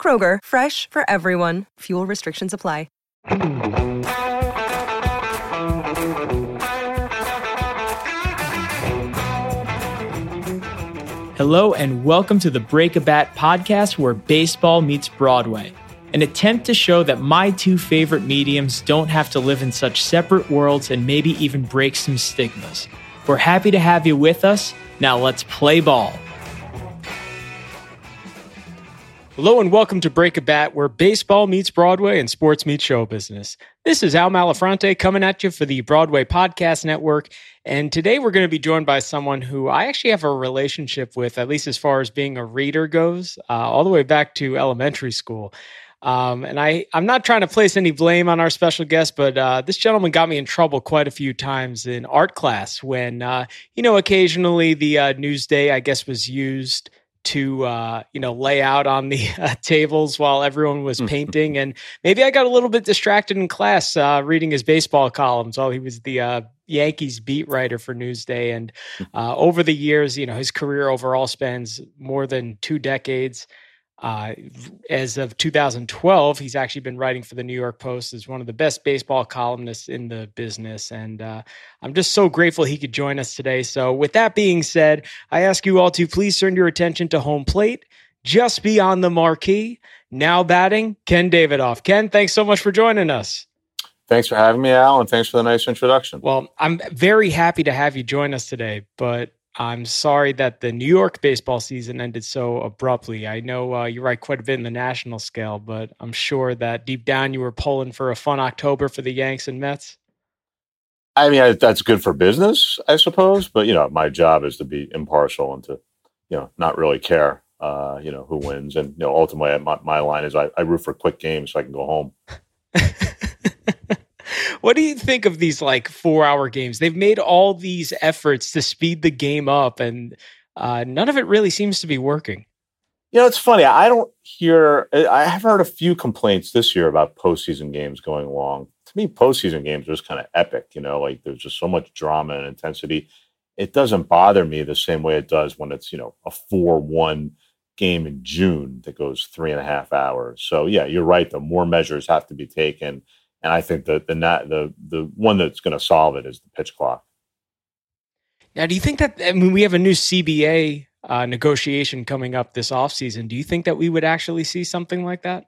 Kroger, fresh for everyone. Fuel restrictions apply. Hello, and welcome to the Break a Bat podcast where baseball meets Broadway. An attempt to show that my two favorite mediums don't have to live in such separate worlds and maybe even break some stigmas. We're happy to have you with us. Now let's play ball. Hello and welcome to Break a Bat, where baseball meets Broadway and sports meets show business. This is Al Malafronte coming at you for the Broadway Podcast Network. And today we're going to be joined by someone who I actually have a relationship with, at least as far as being a reader goes, uh, all the way back to elementary school. Um, and I, I'm not trying to place any blame on our special guest, but uh, this gentleman got me in trouble quite a few times in art class when, uh, you know, occasionally the uh, Newsday, I guess, was used to uh, you know lay out on the uh, tables while everyone was mm-hmm. painting and maybe i got a little bit distracted in class uh, reading his baseball columns while he was the uh, yankees beat writer for newsday and mm. uh, over the years you know his career overall spans more than two decades uh, as of 2012, he's actually been writing for the New York Post as one of the best baseball columnists in the business. And uh, I'm just so grateful he could join us today. So, with that being said, I ask you all to please turn your attention to home plate, just beyond the marquee. Now batting, Ken Davidoff. Ken, thanks so much for joining us. Thanks for having me, Al, and thanks for the nice introduction. Well, I'm very happy to have you join us today, but I'm sorry that the New York baseball season ended so abruptly. I know uh, you write quite a bit in the national scale, but I'm sure that deep down you were pulling for a fun October for the Yanks and Mets. I mean, that's good for business, I suppose. But you know, my job is to be impartial and to, you know, not really care, uh, you know, who wins. And you know, ultimately, my, my line is I, I root for quick games so I can go home. what do you think of these like four hour games? They've made all these efforts to speed the game up, and uh, none of it really seems to be working. You know, it's funny. I don't hear. I have heard a few complaints this year about postseason games going long. To me, postseason games are just kind of epic. You know, like there's just so much drama and intensity. It doesn't bother me the same way it does when it's you know a four-one game in June that goes three and a half hours. So yeah, you're right. The more measures have to be taken and I think that the the the one that's going to solve it is the pitch clock. Now, do you think that I mean we have a new CBA uh, negotiation coming up this offseason? Do you think that we would actually see something like that?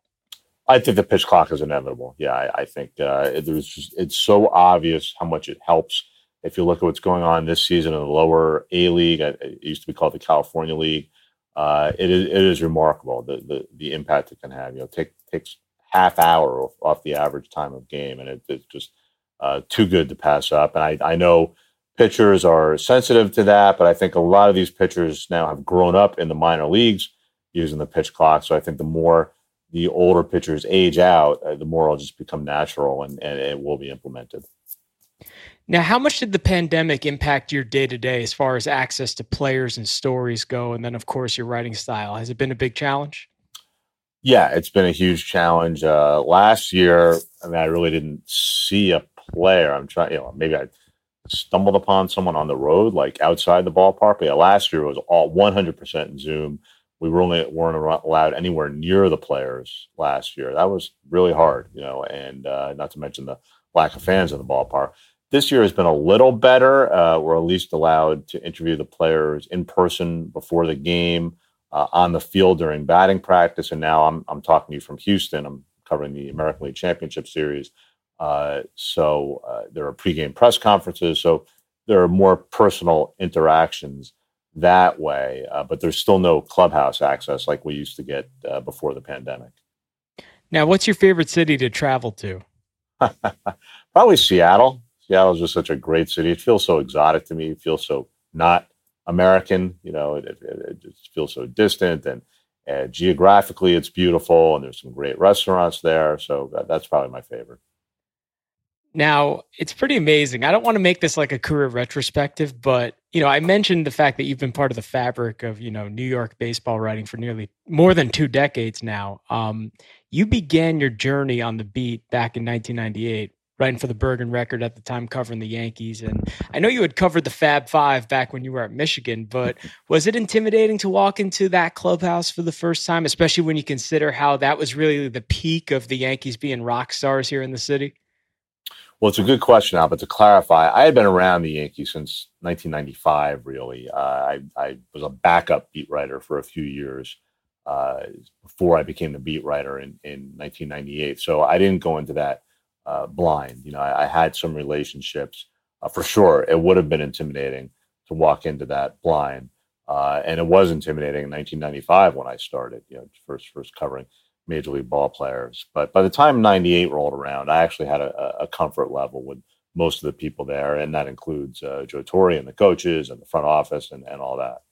I think the pitch clock is inevitable. Yeah, I, I think uh, it, there's just it's so obvious how much it helps. If you look at what's going on this season in the lower A League, it used to be called the California League. Uh, it is it is remarkable the, the the impact it can have. You know, take takes half hour off, the average time of game, and it, it's just uh, too good to pass up. And I, I know pitchers are sensitive to that, but I think a lot of these pitchers now have grown up in the minor leagues using the pitch clock. So I think the more the older pitchers age out, uh, the more it'll just become natural and, and it will be implemented. Now, how much did the pandemic impact your day to day as far as access to players and stories go? And then, of course, your writing style. Has it been a big challenge? Yeah, it's been a huge challenge. Uh, last year, I mean, I really didn't see a player. I'm trying, you know, maybe I stumbled upon someone on the road, like outside the ballpark. But yeah, last year was all 100% in Zoom. We were only weren't allowed anywhere near the players last year. That was really hard, you know, and uh, not to mention the lack of fans in the ballpark. This year has been a little better. Uh, we're at least allowed to interview the players in person before the game uh, on the field during batting practice. And now I'm, I'm talking to you from Houston. I'm covering the American League Championship Series. Uh, so uh, there are pregame press conferences. So there are more personal interactions that way. Uh, but there's still no clubhouse access like we used to get uh, before the pandemic. Now, what's your favorite city to travel to? Probably Seattle. Seattle is just such a great city. It feels so exotic to me. It feels so not American. You know, it, it, feels so distant, and Uh, geographically, it's beautiful, and there's some great restaurants there. So that, that's probably my favorite. Now, it's pretty amazing. I don't want to make this like a career retrospective, but you know, I mentioned the fact that you've been part of the fabric of, you know, New York baseball writing for nearly more than 2 decades now. Um, you began your journey on the beat back in 1998 writing for the Bergen Record at the time, covering the Yankees. And I know you had covered the Fab Five back when you were at Michigan, but was it intimidating to walk into that clubhouse for the first time, especially when you consider how that was really the peak of the Yankees being rock stars here in the city? Well, it's a good question, Al. But to clarify, I had been around the Yankees since 1995. Really, uh, I, I, was a backup beat writer for a few years uh, before I became the beat writer in, in 1998. So I didn't go into that uh, blind. You know, I, I, had some relationships uh, for sure. It would have been intimidating to walk into that blind, uh, and it was intimidating in 1995 when I started. You know, first first covering major league ball players. But by the time 98 rolled around, I actually had a, a comfort level with most of the people there. And that includes uh, Joe Torre and the coaches and the front office and, and all that.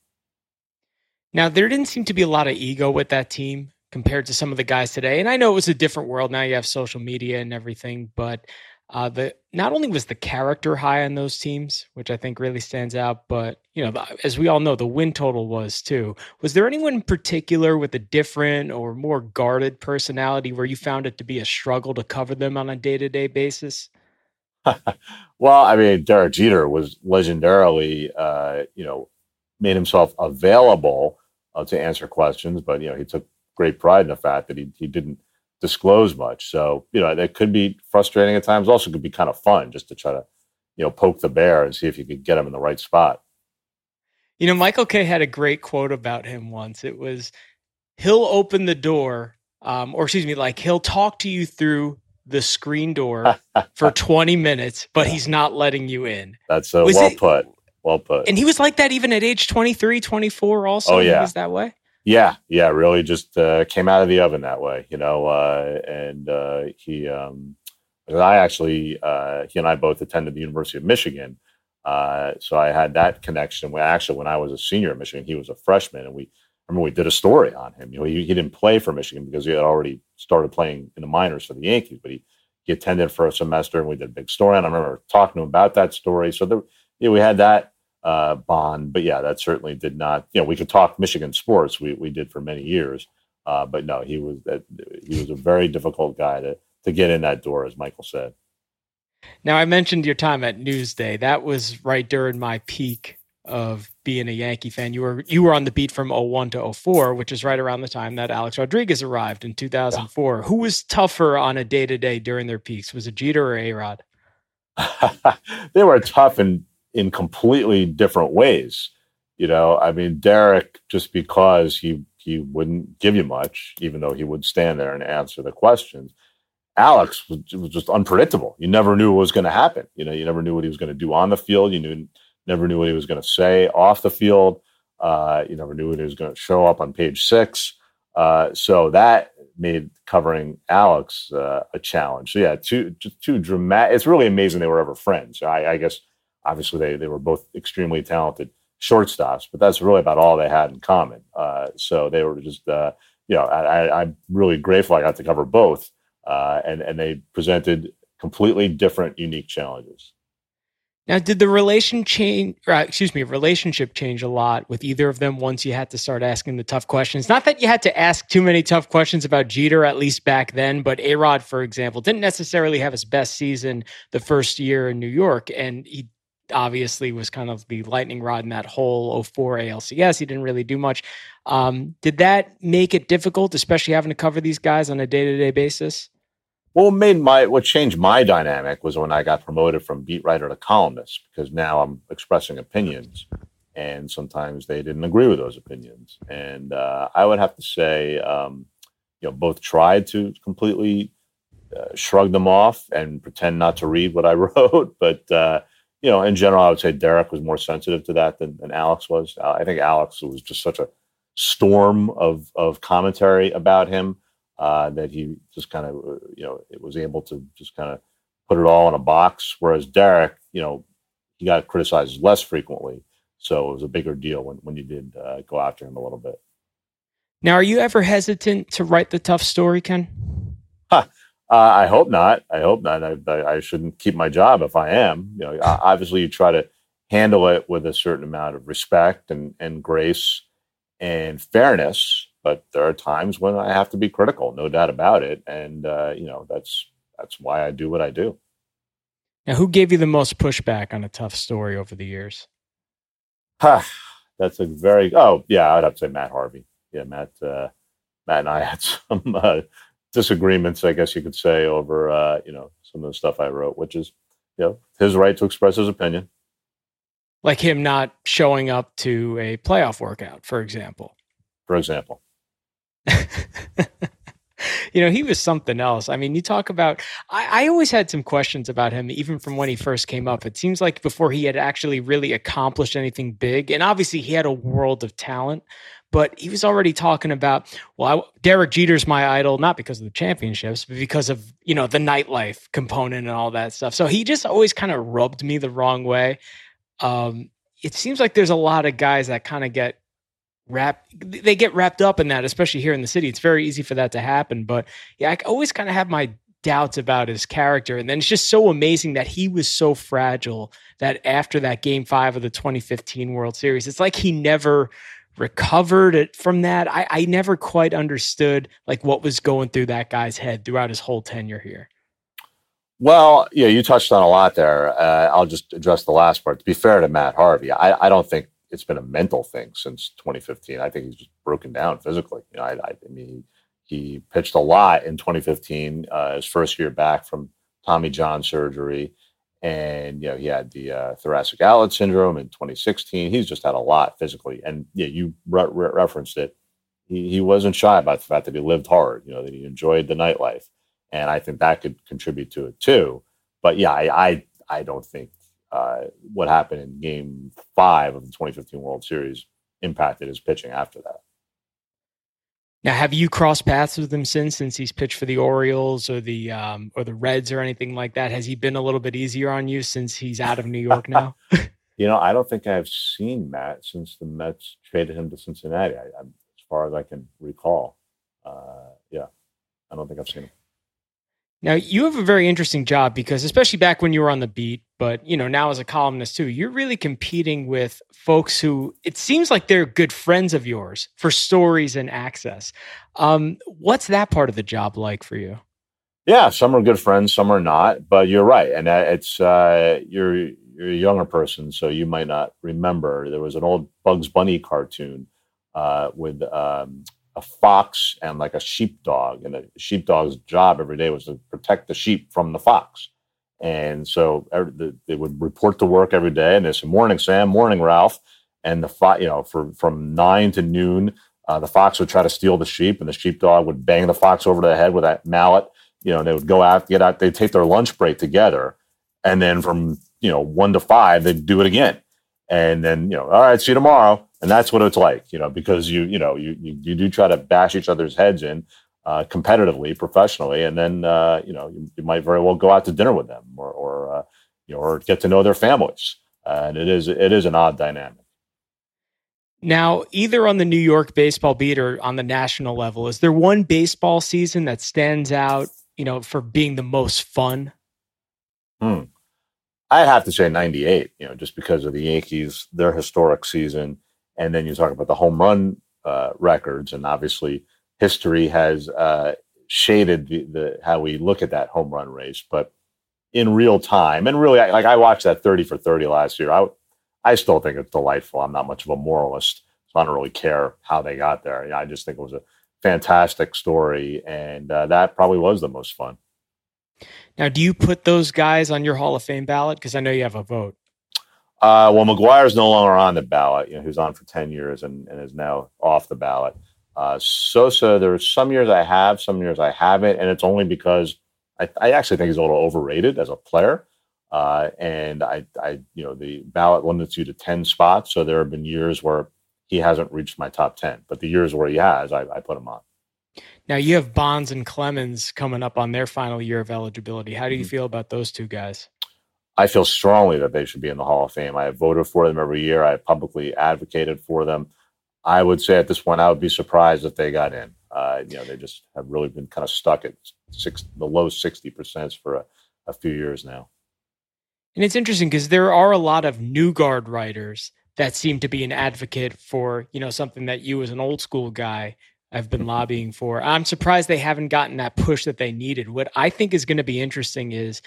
Now, there didn't seem to be a lot of ego with that team compared to some of the guys today. And I know it was a different world. Now you have social media and everything, but uh, the not only was the character high on those teams, which I think really stands out, but you know, as we all know, the win total was too. Was there anyone in particular with a different or more guarded personality where you found it to be a struggle to cover them on a day to day basis? well, I mean, Derek Jeter was legendarily, uh, you know, made himself available uh, to answer questions, but you know, he took great pride in the fact that he he didn't disclose much. So, you know, that could be frustrating at times. Also could be kind of fun just to try to, you know, poke the bear and see if you could get him in the right spot. You know, Michael Kay had a great quote about him once. It was, he'll open the door, um, or excuse me, like he'll talk to you through the screen door for 20 minutes, but he's not letting you in. That's so well it, put. Well put. And he was like that even at age 23, 24 also. Oh, yeah. He was that way. Yeah, yeah, really just uh, came out of the oven that way, you know. Uh, and uh, he, um, I actually, uh, he and I both attended the University of Michigan, uh, so I had that connection. Actually, when I was a senior at Michigan, he was a freshman, and we I remember we did a story on him. You know, he, he didn't play for Michigan because he had already started playing in the minors for the Yankees, but he he attended for a semester, and we did a big story. And I remember talking to him about that story. So there, know, we had that uh, bond. But yeah, that certainly did not. You know, we could talk Michigan sports. We we did for many years. Uh, but no, he was uh, he was a very difficult guy to to get in that door, as Michael said. Now I mentioned your time at Newsday. That was right during my peak of being a Yankee fan. You were you were on the beat from 01 to 04, which is right around the time that Alex Rodriguez arrived in 2004. Yeah. Who was tougher on a day to day during their peaks? Was it Jeter or A Rod? they were tough and in completely different ways. You know, I mean, Derek, just because he he wouldn't give you much, even though he would stand there and answer the questions. Alex was, was just unpredictable. You never knew what was going to happen. You know, you never knew what he was going to do on the field. You knew never knew what he was going to say off the field. Uh, you never knew what he was going to show up on page six. Uh, so that made covering Alex uh, a challenge. So yeah, two two dramatic. It's really amazing they were ever friends. I, I guess obviously they, they were both extremely talented shortstops, but that's really about all they had in common. Uh, so they were just, uh, you know, I, am really grateful I got to cover both, uh, and and they presented completely different, unique challenges. Now, did the relation change? Or, excuse me, relationship change a lot with either of them once you had to start asking the tough questions? Not that you had to ask too many tough questions about Jeter, at least back then, but A Rod, for example, didn't necessarily have his best season the first year in New York, and he obviously was kind of the lightning rod in that whole 04 ALCS. He didn't really do much. Um, did that make it difficult, especially having to cover these guys on a day to day basis? Well, made my what changed my dynamic was when I got promoted from beat writer to columnist because now I'm expressing opinions, and sometimes they didn't agree with those opinions. And uh, I would have to say, um, you know, both tried to completely uh, shrug them off and pretend not to read what I wrote, but uh, you know, in general, I would say Derek was more sensitive to that than, than Alex was. Uh, I think Alex was just such a storm of of commentary about him uh, that he just kind of, uh, you know, it was able to just kind of put it all in a box. Whereas Derek, you know, he got criticized less frequently, so it was a bigger deal when when you did uh, go after him a little bit. Now, are you ever hesitant to write the tough story, Ken? Huh. Uh, I hope not. I hope not. I, I, I, shouldn't keep my job if I am. You know, obviously, you try to handle it with a certain amount of respect and, and grace and fairness. But there are times when I have to be critical, no doubt about it. And uh, you know, that's that's why I do what I do. Now, who gave you the most pushback on a tough story over the years? Huh. That's a very oh yeah, I'd have to say Matt Harvey. Yeah, Matt. Uh, Matt and I had some uh, disagreements, I guess you could say, over uh, you know some of the stuff I wrote, which is you know his right to express his opinion. Like him not showing up to a playoff workout, for example. For example. you know, he was something else. I mean, you talk about, I, I, always had some questions about him, even from when he first came up. It seems like before he had actually really accomplished anything big, and obviously he had a world of talent, but he was already talking about, well, I, Derek Jeter's my idol, not because of the championships, but because of, you know, the nightlife component and all that stuff. So he just always kind of rubbed me the wrong way. Um, it seems like there's a lot of guys that kind of get wrap they get wrapped up in that especially here in the city it's very easy for that to happen but yeah i always kind of have my doubts about his character and then it's just so amazing that he was so fragile that after that game 5 of the 2015 World Series it's like he never recovered it from that I, I never quite understood like what was going through that guy's head throughout his whole tenure here well, yeah, you touched on a lot there. Uh, I'll just address the last part. To be fair to Matt Harvey, I, I don't think it's been a mental thing since 2015. I think he's just broken down physically. You know, I, I, I mean, he pitched a lot in 2015, uh, his first year back from Tommy John surgery, and you know he had the uh, thoracic outlet syndrome in 2016. He's just had a lot physically, and yeah, you re- re- referenced it. He he wasn't shy about the fact that he lived hard. You know that he enjoyed the nightlife, and I think that could contribute to it too. But yeah, I I, I don't think uh, what happened in game five of the 2015 World Series impacted his pitching after that. Now, have you crossed paths with him since, since he's pitched for the Orioles or the um, or the Reds or anything like that? Has he been a little bit easier on you since he's out of New York now? you know, I don't think I've seen Matt since the Mets traded him to Cincinnati. I, I, as far as I can recall, uh, yeah, I don't think I've seen him. Now you have a very interesting job because especially back when you were on the beat, but you know, now as a columnist too, you're really competing with folks who it seems like they're good friends of yours for stories and access. Um, what's that part of the job like for you? Yeah, some are good friends, some are not, but you're right. And uh, it's uh, you're you're a younger person, so you might not remember. There was an old Bugs Bunny cartoon uh, with um, a fox and like a sheepdog, and a sheepdog's job every day was to protect the sheep from the fox. And so they would report to work every day, and they said, "Morning, Sam. Morning, Ralph." And the fo- you know, for from nine to noon, uh, the fox would try to steal the sheep, and the sheepdog would bang the fox over the head with that mallet. You know, they would go out, get out, they'd take their lunch break together, and then from you know one to five, they'd do it again, and then you know, all right, see you tomorrow and that's what it's like, you know, because you you know you you, you do try to bash each other's heads in uh, competitively, professionally, and then uh, you know you, you, might very well go out to dinner with them or or uh, you know or get to know their families, and it is it is an odd dynamic. Now, either on the New York baseball beat or on the national level, is there one baseball season that stands out, you know, for being the most fun? Hmm. I'd have to say 98, you know, just because of the Yankees, their historic season, and then you talk about the home run uh, records, and obviously history has uh, shaded the, the, how we look at that home run race. But in real time, and really, like I watched that thirty for thirty last year. I I still think it's delightful. I'm not much of a moralist, so I don't really care how they got there. You know, I just think it was a fantastic story, and uh, that probably was the most fun. Now, do you put those guys on your Hall of Fame ballot? Because I know you have a vote. Uh, well, McGwire is no longer on the ballot. You know, who's on for ten years and, and is now off the ballot. Uh, Sosa, there's some years I have, some years I haven't, and it's only because I, I actually think he's a little overrated as a player. Uh, and I, I, you know, the ballot limits you to ten spots, so there have been years where he hasn't reached my top ten, but the years where he has, I, I put him on. Now you have Bonds and Clemens coming up on their final year of eligibility. How do you mm-hmm. feel about those two guys? I feel strongly that they should be in the Hall of Fame. I have voted for them every year. I have publicly advocated for them. I would say at this point, I would be surprised if they got in. Uh, you know, they just have really been kind of stuck at six, the low 60% for a, a few years now. And it's interesting because there are a lot of new guard writers that seem to be an advocate for, you know, something that you as an old school guy have been lobbying for. I'm surprised they haven't gotten that push that they needed. What I think is going to be interesting is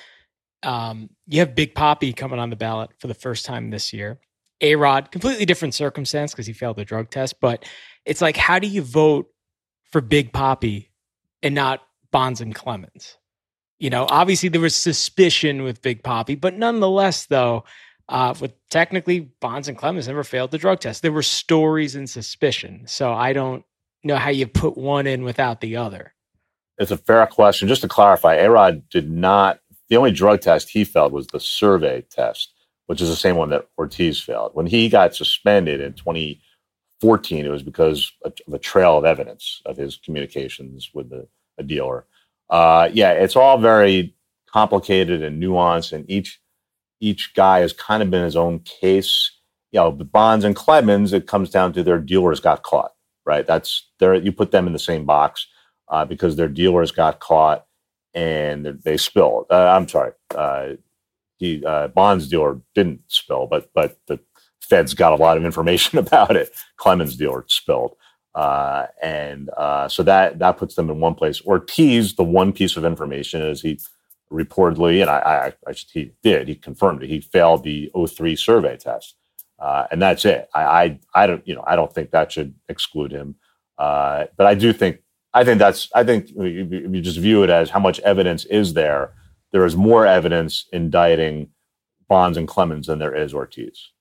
um, you have Big Papi coming on the ballot for the first time this year. A Rod, completely different circumstance because he failed the drug test, but it's like, how do you vote for Big Papi and not Bonds and Clemens? You know, obviously there was suspicion with Big Papi, but nonetheless, though, uh, with technically Bonds and Clemens never failed the drug test. There were stories and suspicion. So I don't know how you put one in without the other. It's a fair question. Just to clarify, Arod did not. The only drug test he failed was the survey test, which is the same one that Ortiz failed. When he got suspended in 2014, it was because of a trail of evidence of his communications with the, a dealer. Uh, yeah, it's all very complicated and nuanced, and each each guy has kind of been his own case. You know, Bonds and Clemens, it comes down to their dealers got caught, right? That's there. You put them in the same box uh, because their dealers got caught and they spilled. Uh, I'm sorry, uh, uh, Bonds dealer didn't spill, but but the Feds got a lot of information about it. Clemens dealer spilled. Uh, and uh, so that that puts them in one place. Ortiz, the one piece of information is he reportedly, and I, I, I he did, he confirmed it. He failed the 03 survey test, uh, and that's it. I, I, I don't, you know, I don't think that should exclude him. Uh, but I do think, I think that's, I think you just view it as how much evidence is there. There is more evidence indicting Bonds and Clemens than there is Ortiz.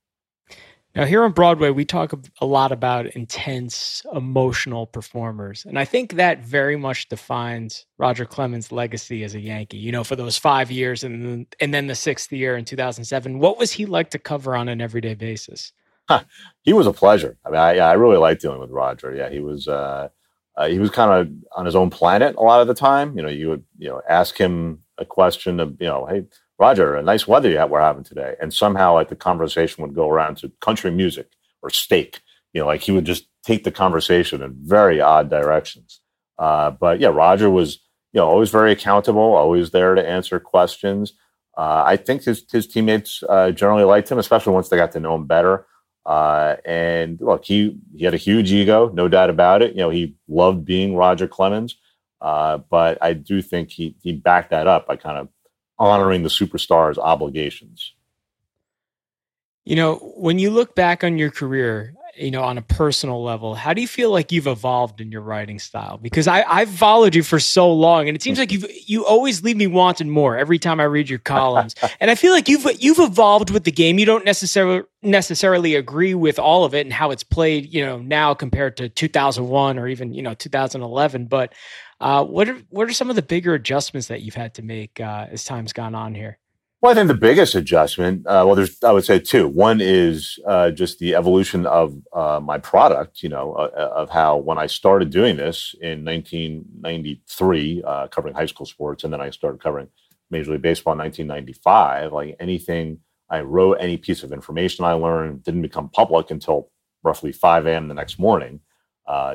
Now, here on Broadway, we talk a lot about intense, emotional performers. And I think that very much defines Roger Clemens' legacy as a Yankee. You know, for those five years and and then the sixth year in 2007, what was he like to cover on an everyday basis? Huh. He was a pleasure. I mean, I, I really liked dealing with Roger. Yeah, he was. Uh, uh, he was kind of on his own planet a lot of the time. You know, you would you know ask him a question of you know, hey, Roger, a nice weather you we're having today. And somehow like the conversation would go around to country music or steak. You know, like he would just take the conversation in very odd directions. Uh, but yeah, Roger was, you know, always very accountable, always there to answer questions. Uh, I think his, his teammates uh, generally liked him, especially once they got to know him better. Uh, and look, he, he had a huge ego, no doubt about it. You know, he loved being Roger Clemens. Uh, but I do think he, he backed that up by kind of honoring the superstar's obligations. You know, when you look back on your career, you know, on a personal level, how do you feel like you've evolved in your writing style? Because I, I've followed you for so long, and it seems like you you always leave me wanting more every time I read your columns. and I feel like you've you've evolved with the game. You don't necessarily necessarily agree with all of it and how it's played, you know, now compared to 2001 or even you know 2011. But uh, what are what are some of the bigger adjustments that you've had to make uh, as time's gone on here? Well, I think the biggest adjustment, uh, well, there's, I would say two. One is uh, just the evolution of uh, my product, you know, uh, uh, of how when I started doing this in 1993, uh, covering high school sports, and then I started covering Major League Baseball in 1995, like anything I wrote, any piece of information I learned didn't become public until roughly 5 a.m. the next morning,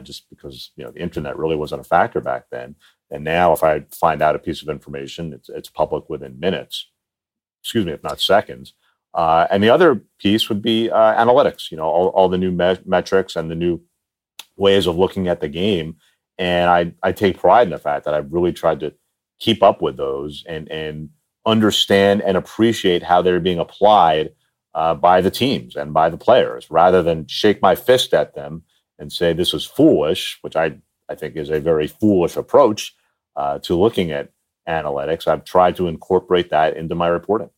just because, you know, the internet really wasn't a factor back then. And now if I find out a piece of information, it's, it's public within minutes excuse me, if not seconds. Uh, and the other piece would be uh, analytics, you know, all, all the new me- metrics and the new ways of looking at the game. And I, I take pride in the fact that I've really tried to keep up with those and, and understand and appreciate how they're being applied uh, by the teams and by the players rather than shake my fist at them and say this is foolish, which I, I think is a very foolish approach uh, to looking at analytics. I've tried to incorporate that into my reporting.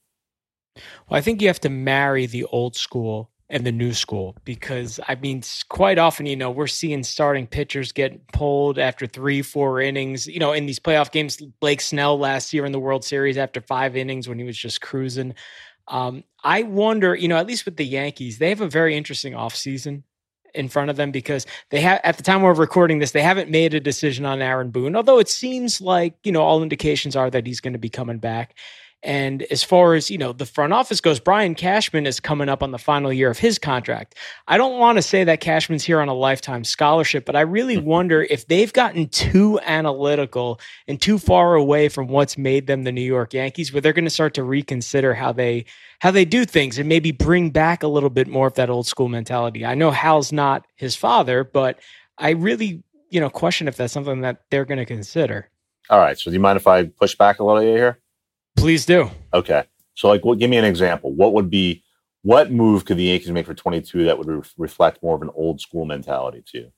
Well, I think you have to marry the old school and the new school because I mean, quite often, you know, we're seeing starting pitchers get pulled after three, four innings. You know, in these playoff games, Blake Snell last year in the World Series after five innings when he was just cruising. Um, I wonder, you know, at least with the Yankees, they have a very interesting offseason in front of them because they have at the time we're recording this, they haven't made a decision on Aaron Boone, although it seems like, you know, all indications are that he's going to be coming back. And as far as, you know, the front office goes, Brian Cashman is coming up on the final year of his contract. I don't want to say that Cashman's here on a lifetime scholarship, but I really mm-hmm. wonder if they've gotten too analytical and too far away from what's made them the New York Yankees, where they're going to start to reconsider how they how they do things and maybe bring back a little bit more of that old school mentality. I know Hal's not his father, but I really, you know, question if that's something that they're going to consider. All right. So do you mind if I push back a little bit here? Please do. Okay. So, like, give me an example. What would be what move could the Yankees make for 22 that would re- reflect more of an old school mentality to you?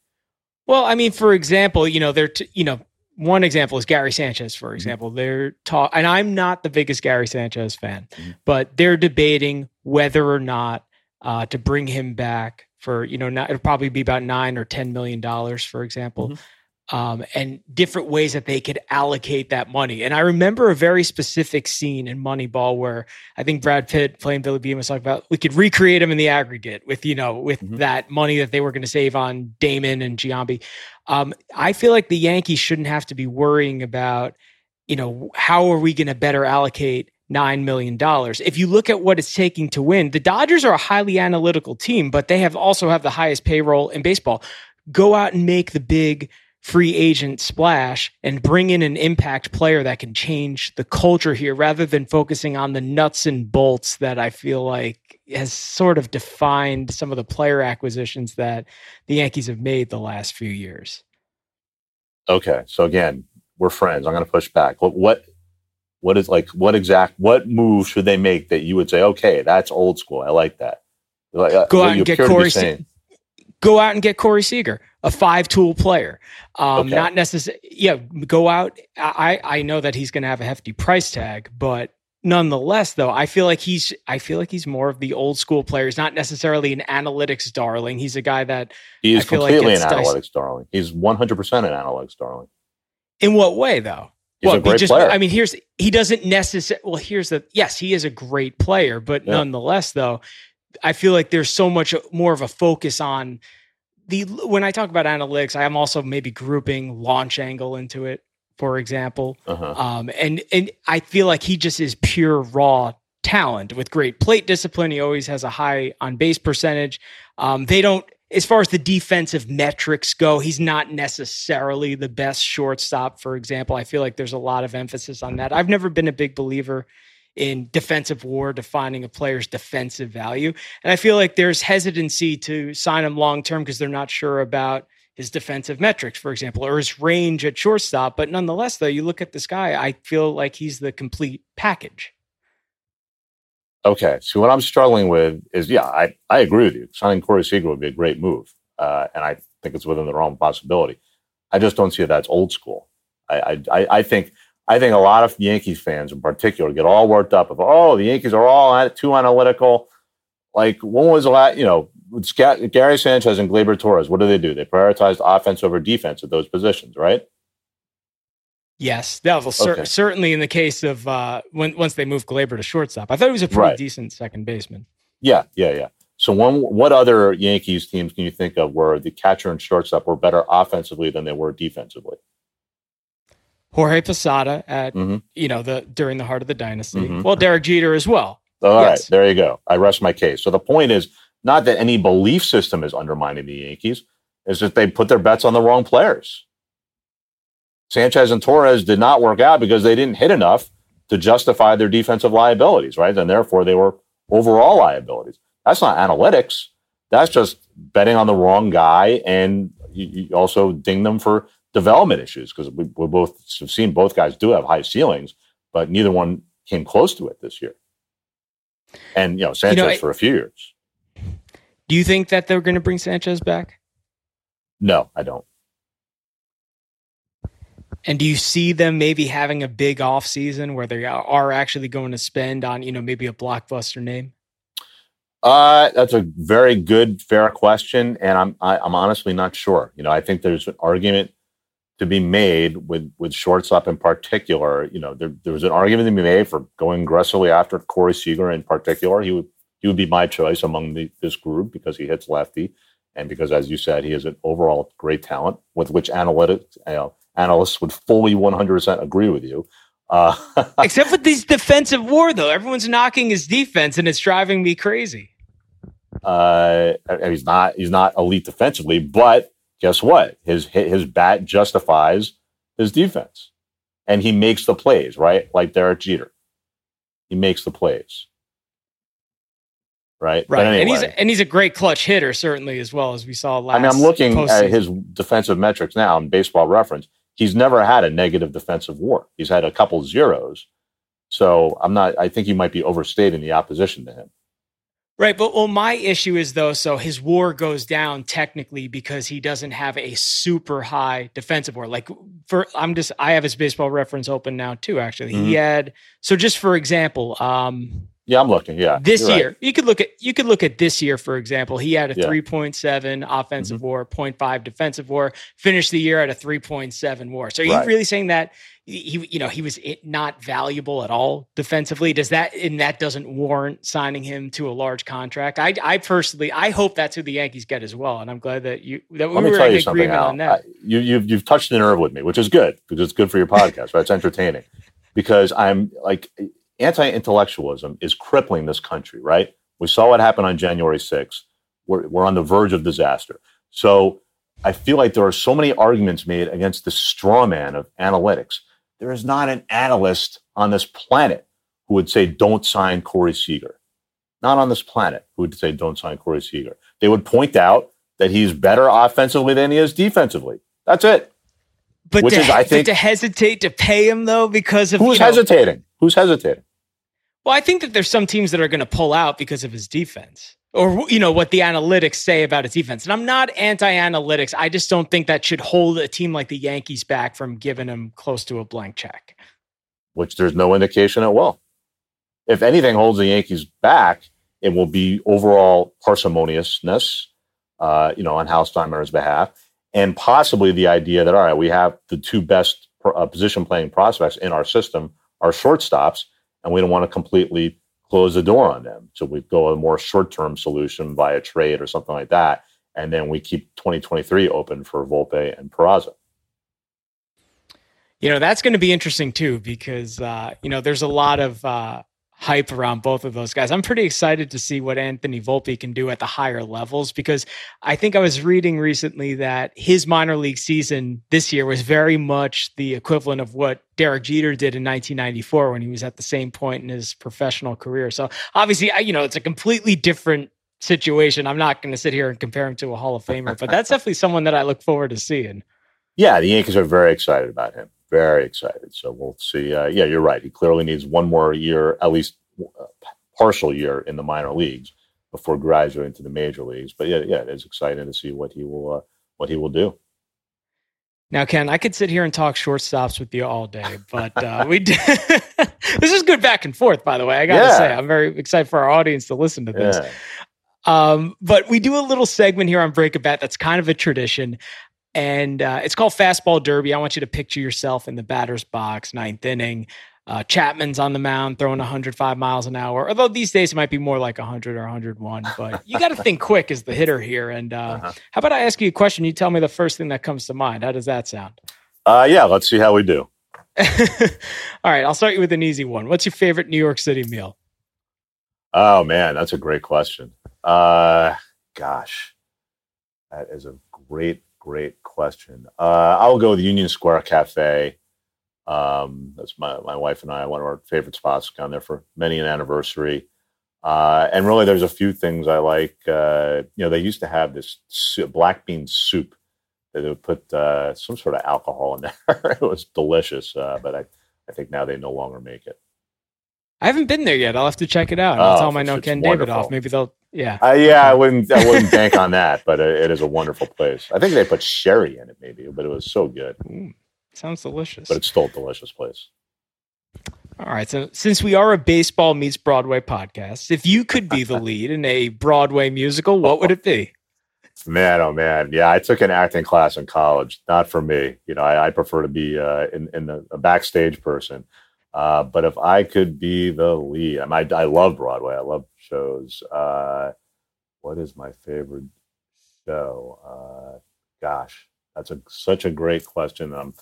Well, I mean, for example, you know, they're t- you know, one example is Gary Sanchez, for mm-hmm. example. Mm-hmm. They're talk, and I'm not the biggest Gary Sanchez fan, mm-hmm. but they're debating whether or not uh, to bring him back for you know, not, it'll probably be about nine or ten million dollars, for example. Mm-hmm um, and different ways that they could allocate that money. And I remember a very specific scene in Moneyball where I think Brad Pitt playing Billy Beane was talking about we could recreate him in the aggregate with you know with mm-hmm. that money that they were going to save on Damon and Giambi. Um, I feel like the Yankees shouldn't have to be worrying about you know how are we going to better allocate nine million dollars. If you look at what it's taking to win, the Dodgers are a highly analytical team, but they have also have the highest payroll in baseball. Go out and make the big free agent splash and bring in an impact player that can change the culture here rather than focusing on the nuts and bolts that I feel like has sort of defined some of the player acquisitions that the Yankees have made the last few years. Okay. So again, we're friends. I'm going to push back. What, what, what is like, what exact, what move should they make that you would say, okay, that's old school. I like that. Like, uh, Go out and get Corey. Se- go out and get Corey Seager a five tool player. Um, okay. Not necessarily, yeah, go out. I, I know that he's going to have a hefty price tag, but nonetheless, though, I feel like he's, I feel like he's more of the old school player. He's not necessarily an analytics darling. He's a guy that he is completely like an analytics darling. He's 100% an analytics darling. In what way, though? He's well, a great just, player. I mean, here's he doesn't necessarily. Well, here's the yes, he is a great player, but yeah. nonetheless, though, I feel like there's so much more of a focus on the when I talk about analytics, I am also maybe grouping launch angle into it, for example. Uh-huh. Um, and and I feel like he just is pure raw talent with great plate discipline. He always has a high on base percentage. Um, they don't, as far as the defensive metrics go, he's not necessarily the best shortstop. For example, I feel like there's a lot of emphasis on that. I've never been a big believer in defensive WAR, defining a player's defensive value. And I feel like there's hesitancy to sign him long term because they're not sure about his defensive metrics, for example, or his range at shortstop. But nonetheless, though, you look at this guy, I feel like he's the complete package. Okay. So what I'm struggling with is, yeah, I, I agree with you. Signing Corey Seager would be a great move. Uh, and I think it's within the realm of possibility. I just don't see that that's old school. I, I, I think I think a lot of Yankees fans in particular get all worked up of, oh, the Yankees are all too analytical. Like, when was the last, you know, Gary Sanchez and Gleyber Torres, what do they do? They prioritized offense over defense at those positions, right? Yes, that was okay. certainly in the case of uh, when once they moved Gleyber to shortstop. I thought he was a pretty right. decent second baseman. Yeah, yeah, yeah. So, one, what other Yankees teams can you think of where the catcher and shortstop were better offensively than they were defensively? Jorge Posada at mm-hmm. you know the during the heart of the dynasty. Mm-hmm. Well, Derek Jeter as well. All yes. right, there you go. I rest my case. So the point is not that any belief system is undermining the Yankees; is that they put their bets on the wrong players. Sanchez and Torres did not work out because they didn't hit enough to justify their defensive liabilities, right? And therefore, they were overall liabilities. That's not analytics. That's just betting on the wrong guy, and you, you also ding them for development issues because we, we both have seen both guys do have high ceilings, but neither one came close to it this year. And you know Sanchez you know, for a few years. Do you think that they're going to bring Sanchez back? No, I don't. And do you see them maybe having a big off season where they are actually going to spend on, you know, maybe a blockbuster name? Uh, that's a very good, fair question, and I'm I, am i am honestly not sure. You know, I think there's an argument to be made with with shortstop in particular. You know, there, there was an argument to be made for going aggressively after Corey Seager in particular. He would he would be my choice among the, this group because he hits lefty, and because, as you said, he is an overall great talent with which analytics you know, analysts would fully 100% agree with you. Uh, Except with this defensive WAR, though, everyone's knocking his defense, and it's driving me crazy. uh, he's not he's not elite defensively, but guess what? His his bat justifies his defense, and he makes the plays right, like Derek Jeter. He makes the plays, right? Right, and he's and he's a great clutch hitter, certainly as well as we saw last. I mean, I'm looking at his defensive metrics now in baseball reference. He's never had a negative defensive WAR. He's had a couple zeros. So I'm not, I think you might be overstating the opposition to him. Right, but well, my issue is though, so his WAR goes down technically because he doesn't have a super high defensive WAR. Like for, I'm just, I have his baseball reference open now too. Actually, he Mhm. had so just for example, um, Yeah, I'm looking. Yeah. this you're right. year you could look at you could look at this year for example. He had a Yeah. Mm-hmm. 3.7 offensive WAR, 0.5 defensive WAR, finished the year at a 3.7 WAR. So are you Right. really saying that? He, you know, he was not valuable at all defensively. Does that and that doesn't warrant signing him to a large contract? I, I personally, I hope that's who the Yankees get as well, and I'm glad that you that we Let me were in agreement Al. on that. I- you, you've, you've touched a nerve with me, which is good because it's good for your podcast, right? It's entertaining because I'm like, anti intellectualism is crippling this country, right? We saw what happened on January 6th. We're, we're on the verge of disaster. So I feel like there are so many arguments made against the straw man of analytics. There is not an analyst on this planet who would say, don't sign Corey Seager. Not on this planet who would say, don't sign Corey Seager. They would point out that he's better offensively than he is defensively. That's it. But which to, is, I think- to hesitate to pay him though because of Who's you know, hesitating? Who's hesitating? Well, I think that there's some teams that are going to pull out because of his defense or you know what the analytics say about his defense. And I'm not anti-analytics. I just don't think that should hold a team like the Yankees back from giving him close to a blank check. Which there's no indication it will. If anything holds the Yankees back, it will be overall parsimoniousness, uh, you know, on Hal Steinbrenner's behalf, and possibly the idea that all right, we have the two best uh, position playing prospects in our system, our shortstops, and we don't want to completely close the door on them. So we go a more short term solution via trade or something like that, and then we keep 2023 open for Volpe and Peraza. You know, that's going to be interesting too because uh, you know, there's a lot of uh hype around both of those guys. I'm pretty excited to see what Anthony Volpe can do at the higher levels because I think I was reading recently that his minor league season this year was very much the equivalent of what Derek Jeter did in 1994 when he was at the same point in his professional career. So obviously, you know, it's a completely different situation. I'm not going to sit here and compare him to a Hall of Famer, but that's definitely someone that I look forward to seeing. Yeah, the Yankees are very excited about him. Very excited. So we'll see. Uh, yeah, you're right. He clearly needs one more year, at least uh, partial year in the minor leagues before graduating to the major leagues. But yeah, yeah, it is exciting to see what he will uh, what he will do. Now, Ken, I could sit here and talk shortstops with you all day, but uh, we d- this is good back and forth. By the way, I gotta Yeah. say, I'm very excited for our audience to listen to this. Yeah. Um, but we do a little segment here on Break a Bat that's kind of a tradition, and uh, it's called Fastball Derby. I want you to picture yourself in the batter's box, ninth inning. Uh, Chapman's on the mound throwing 105 miles an hour, although these days it might be more like 100 or 101. But you got to think quick as the hitter here. And uh, Uh-huh. how about I ask you a question? You tell me the first thing that comes to mind. How does that sound? Uh, yeah, let's see how we do. All right, I'll start you with an easy one. What's your favorite New York City meal? Oh man, that's a great question. Uh, gosh, that is a great, great question. Uh, I'll go with Union Square Cafe. Um, that's my my wife and I one of our favorite spots. Gone there for many an anniversary. Uh, and really, there's a few things I like. Uh, you know, they used to have this soup, black bean soup that they would put uh, some sort of alcohol in there. it was delicious, uh, but I, I think now they no longer make it. I haven't been there yet. I'll have to check it out. I'll Oh, tell it's- know Ken Davidoff. Maybe they'll, yeah. Uh, yeah, I wouldn't. I wouldn't bank on that, but it, it is a wonderful place. I think they put sherry in it, maybe, but it was so good. Ooh, sounds delicious. But it's still a delicious place. All right. So, since we are a baseball meets Broadway podcast, if you could be the lead in a Broadway musical, what would it be? Man, oh man, yeah. I took an acting class in college. Not for me. You know, I, I prefer to be uh, in in the a backstage person. Uh, but if I could be the lead, I, mean, I I love Broadway. I love shows. Uh, what is my favorite show? Uh, gosh, that's a such a great question. I'm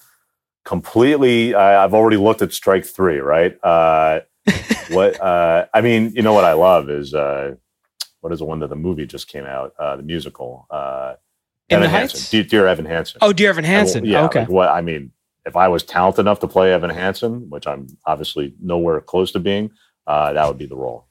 completely. I, I've already looked at strike three. Right. Uh, what? Uh, I mean, you know what I love is uh, what is the one that the movie just came out? Uh, the musical. Uh, In the Evan Heights? Hansen. Dear, Dear Evan Hansen. Oh, dear Evan Hansen. yeah. okay. Like what? I mean, if I was talented enough to play Evan Hansen, which I'm obviously nowhere close to being, uh, that would be the role.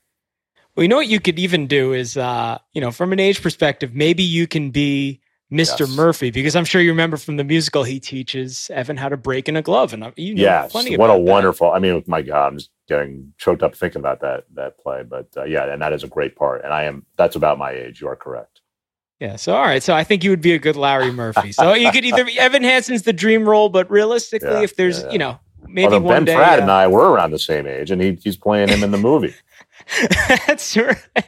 Well, you know what you could even do is, uh, you know, from an age perspective, maybe you can be Mr. Yes. Murphy because I'm sure you remember from the musical he teaches Evan how to break in a glove, and uh, you know Yes. plenty What a about that. wonderful. I mean, my God, I'm just getting choked up thinking about that that play. But uh, yeah, and that is a great part. And I am. That's about my age. You are correct. Yeah. So all right. So I think you would be a good Larry Murphy. So you could either Evan Hansen's the dream role, but realistically, Yeah, if there's yeah, yeah. you know maybe Although one Ben day Platt uh, and I were around the same age, and he, he's playing him in the movie. That's right.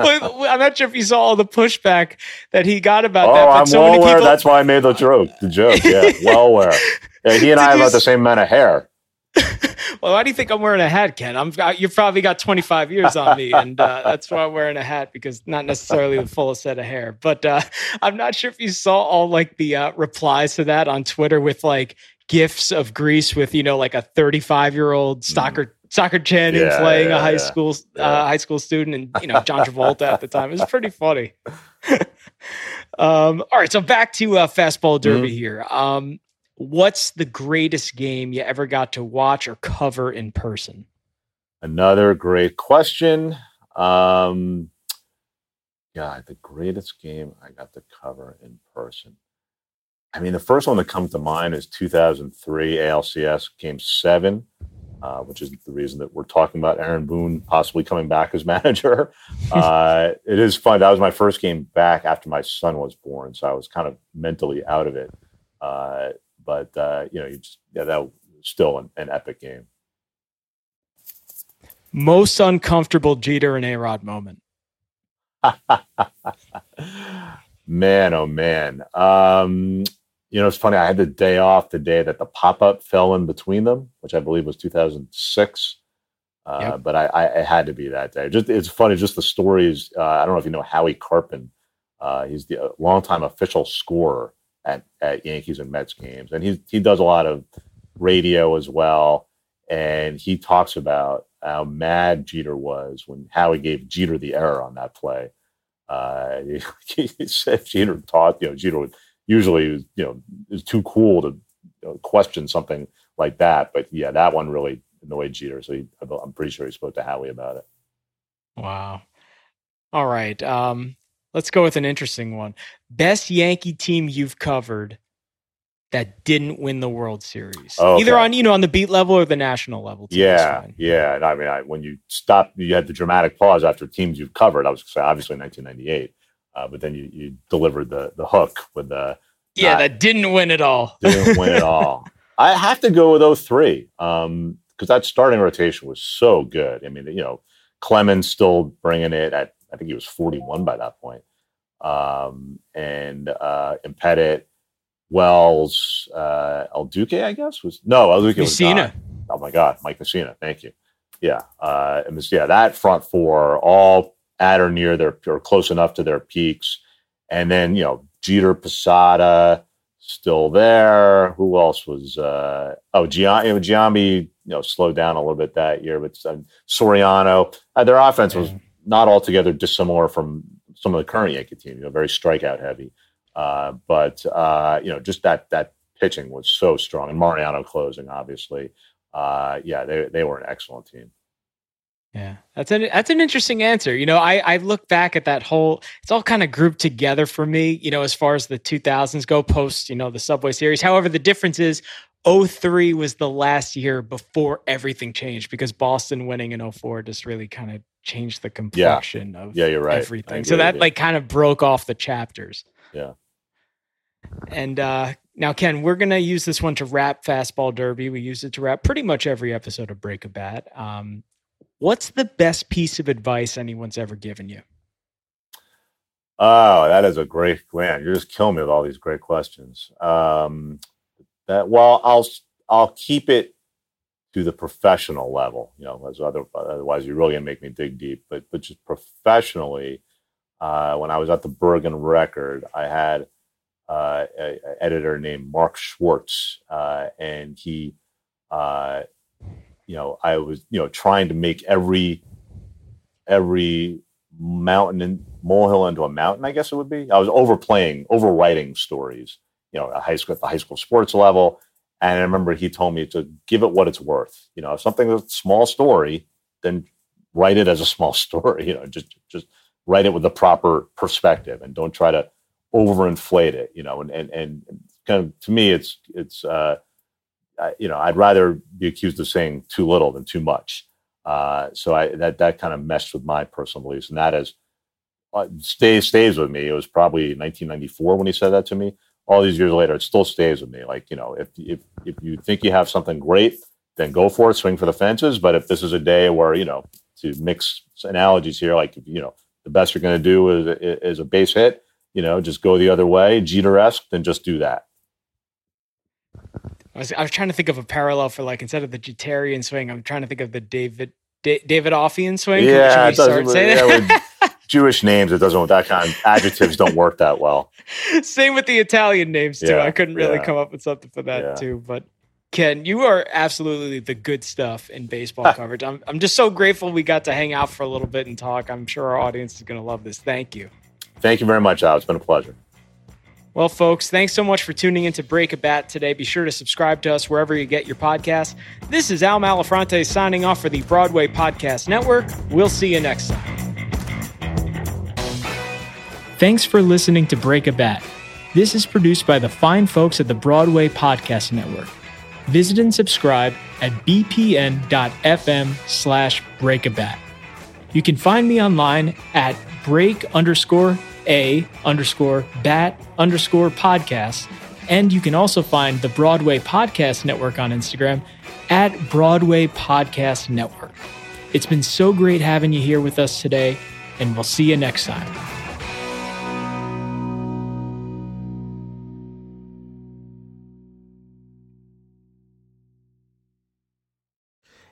well, I'm not sure if you saw all the pushback that he got about oh, that. But I'm so well many aware. people, That's why I made the joke. The joke. Yeah, well aware. Yeah, he and Did I have about the same amount of hair. Well, why do you think I'm wearing a hat, Ken? I'm you've probably got 25 years on me, and uh, that's why I'm wearing a hat because not necessarily the fullest set of hair. But uh, I'm not sure if you saw all like the uh, replies to that on Twitter with like gifs of Grease with you know like a 35 year old soccer Stockard Channing Mm. Yeah, playing yeah, a high yeah. school uh, high school student, and you know John Travolta at the time. It was pretty funny. um, all right, so back to uh, fastball derby Mm-hmm. here. Um, what's the greatest game you ever got to watch or cover in person? Another great question. Um, yeah, the greatest game I got to cover in person. I mean, the first one that comes to mind is 2003 ALCS Game Seven, uh, which is the reason that we're talking about Aaron Boone possibly coming back as manager. uh, it is fun. That was my first game back after my son was born, so I was kind of mentally out of it. Uh, but uh, you know, you just yeah, that was still an, an epic game. Most uncomfortable Jeter and A Rod moment. man, oh man. Um, you know, it's funny. I had the day off the day that the pop up fell in between them, which I believe was 2006. Uh, Yep. But I, I, it had to be that day. Just it's funny. Just the stories. Uh, I don't know if you know Howie Karpin. Uh, he's the uh, longtime official scorer at, at Yankees and Mets games, and he he does a lot of radio as well. And he talks about how mad Jeter was when Howie gave Jeter the error on that play. Uh, he, he said Jeter taught, you know, Jeter would usually, you know, is too cool to you know, question something like that. But yeah, that one really annoyed Jeter. So he, I'm pretty sure he spoke to Howie about it. Wow. All right. Um, let's go with an interesting one. Best Yankee team you've covered that didn't win the World Series, Oh, either on you know on the beat level or the national level. too, Yeah, yeah. And I mean, I, when you stop, you had the dramatic pause after teams you've covered. I was say obviously 1998, uh, but then you, you delivered the the hook with the yeah, Not- that didn't win at all. didn't win at all. I have to go with 03 um, because that starting rotation was so good. I mean, you know, Clemens still bringing it at I think he was 41 by that point, um, and uh, and Pettitte, Wells, uh, El Duque, I guess was no El Duque was Mussina. gone. Oh my God, Mike Mussina. Thank you. Yeah. Uh, and this, yeah, that front four all at or near their or close enough to their peaks. And then, you know, Jeter, Posada still there. Who else was, uh, oh, Gian, Giambi, you know, slowed down a little bit that year, but um, Soriano, uh, their offense was. Not altogether dissimilar from some of the current Yankee team, you know, very strikeout heavy. Uh, but, uh, you know, just that, that pitching was so strong and Mariano closing, obviously uh, yeah, they they were an excellent team. Yeah, that's an that's an interesting answer. You know, I I look back at that whole. It's all kind of grouped together for me. You know, as far as the 2000s go, post you know the Subway Series. However, the difference is. 03 was the last year before everything changed because Boston winning in 04 just really kind of changed the complexion of Yeah, you're right. Everything. So that like kind of broke off the chapters. Yeah. And uh now Ken, we're gonna use this one to wrap fastball derby. We use it to wrap pretty much every episode of Break a Bat. Um what's the best piece of advice anyone's ever given you? Oh, that is a great man. You're just killing me with all these great questions. Um, that well, I'll I'll keep it to the professional level. You know, as other, otherwise you're really gonna make me dig deep. But but just professionally, uh, when I was at the Bergen Record, I had uh, a, a editor named Mark Schwartz, uh, and he, uh, you know, I was you know trying to make every every mountain and molehill into a mountain. I guess it would be. I was overplaying, overwriting stories. You know, at high school at the high school sports level. And I remember he told me to give it what it's worth. You know, if something's a small story, then write it as a small story. You know, just just write it with the proper perspective and don't try to overinflate it. You know, and and and kind of to me, it's it's uh, you know, I'd rather be accused of saying too little than too much. Uh, so I that that kind of messed with my personal beliefs, and that is uh, stays stays with me. It was probably 1994 when he said that to me. All these years later, it still stays with me. Like you know, if if if you think you have something great, then go for it, swing for the fences. But if this is a day where you know to mix analogies here, like you know, the best you're going to do is is a base hit. You know, just go the other way, Jeter esque, then just do that. I was, I was trying to think of a parallel for like instead of the Jeterian swing, I'm trying to think of the David da- Davidoffian swing. Yeah, it doesn't. Yeah, Jewish names, it doesn't. Work that kind of adjectives don't work that well. Same with the Italian names too. Yeah, I couldn't really yeah. come up with something for that yeah. too. But Ken, you are absolutely the good stuff in baseball coverage. I'm I'm just so grateful we got to hang out for a little bit and talk. I'm sure our audience is going to love this. Thank you. Thank you very much, Al. It's been a pleasure. Well, folks, thanks so much for tuning in to Break a Bat today. Be sure to subscribe to us wherever you get your podcasts. This is Al Malafronte signing off for the Broadway Podcast Network. We'll see you next time. Thanks for listening to Break a Bat. This is produced by the fine folks at the Broadway Podcast Network. Visit and subscribe at bpn.fm slash breakabat. You can find me online at break underscore a underscore bat underscore podcast. And you can also find the Broadway Podcast Network on Instagram at Broadway Podcast Network. It's been so great having you here with us today, and we'll see you next time.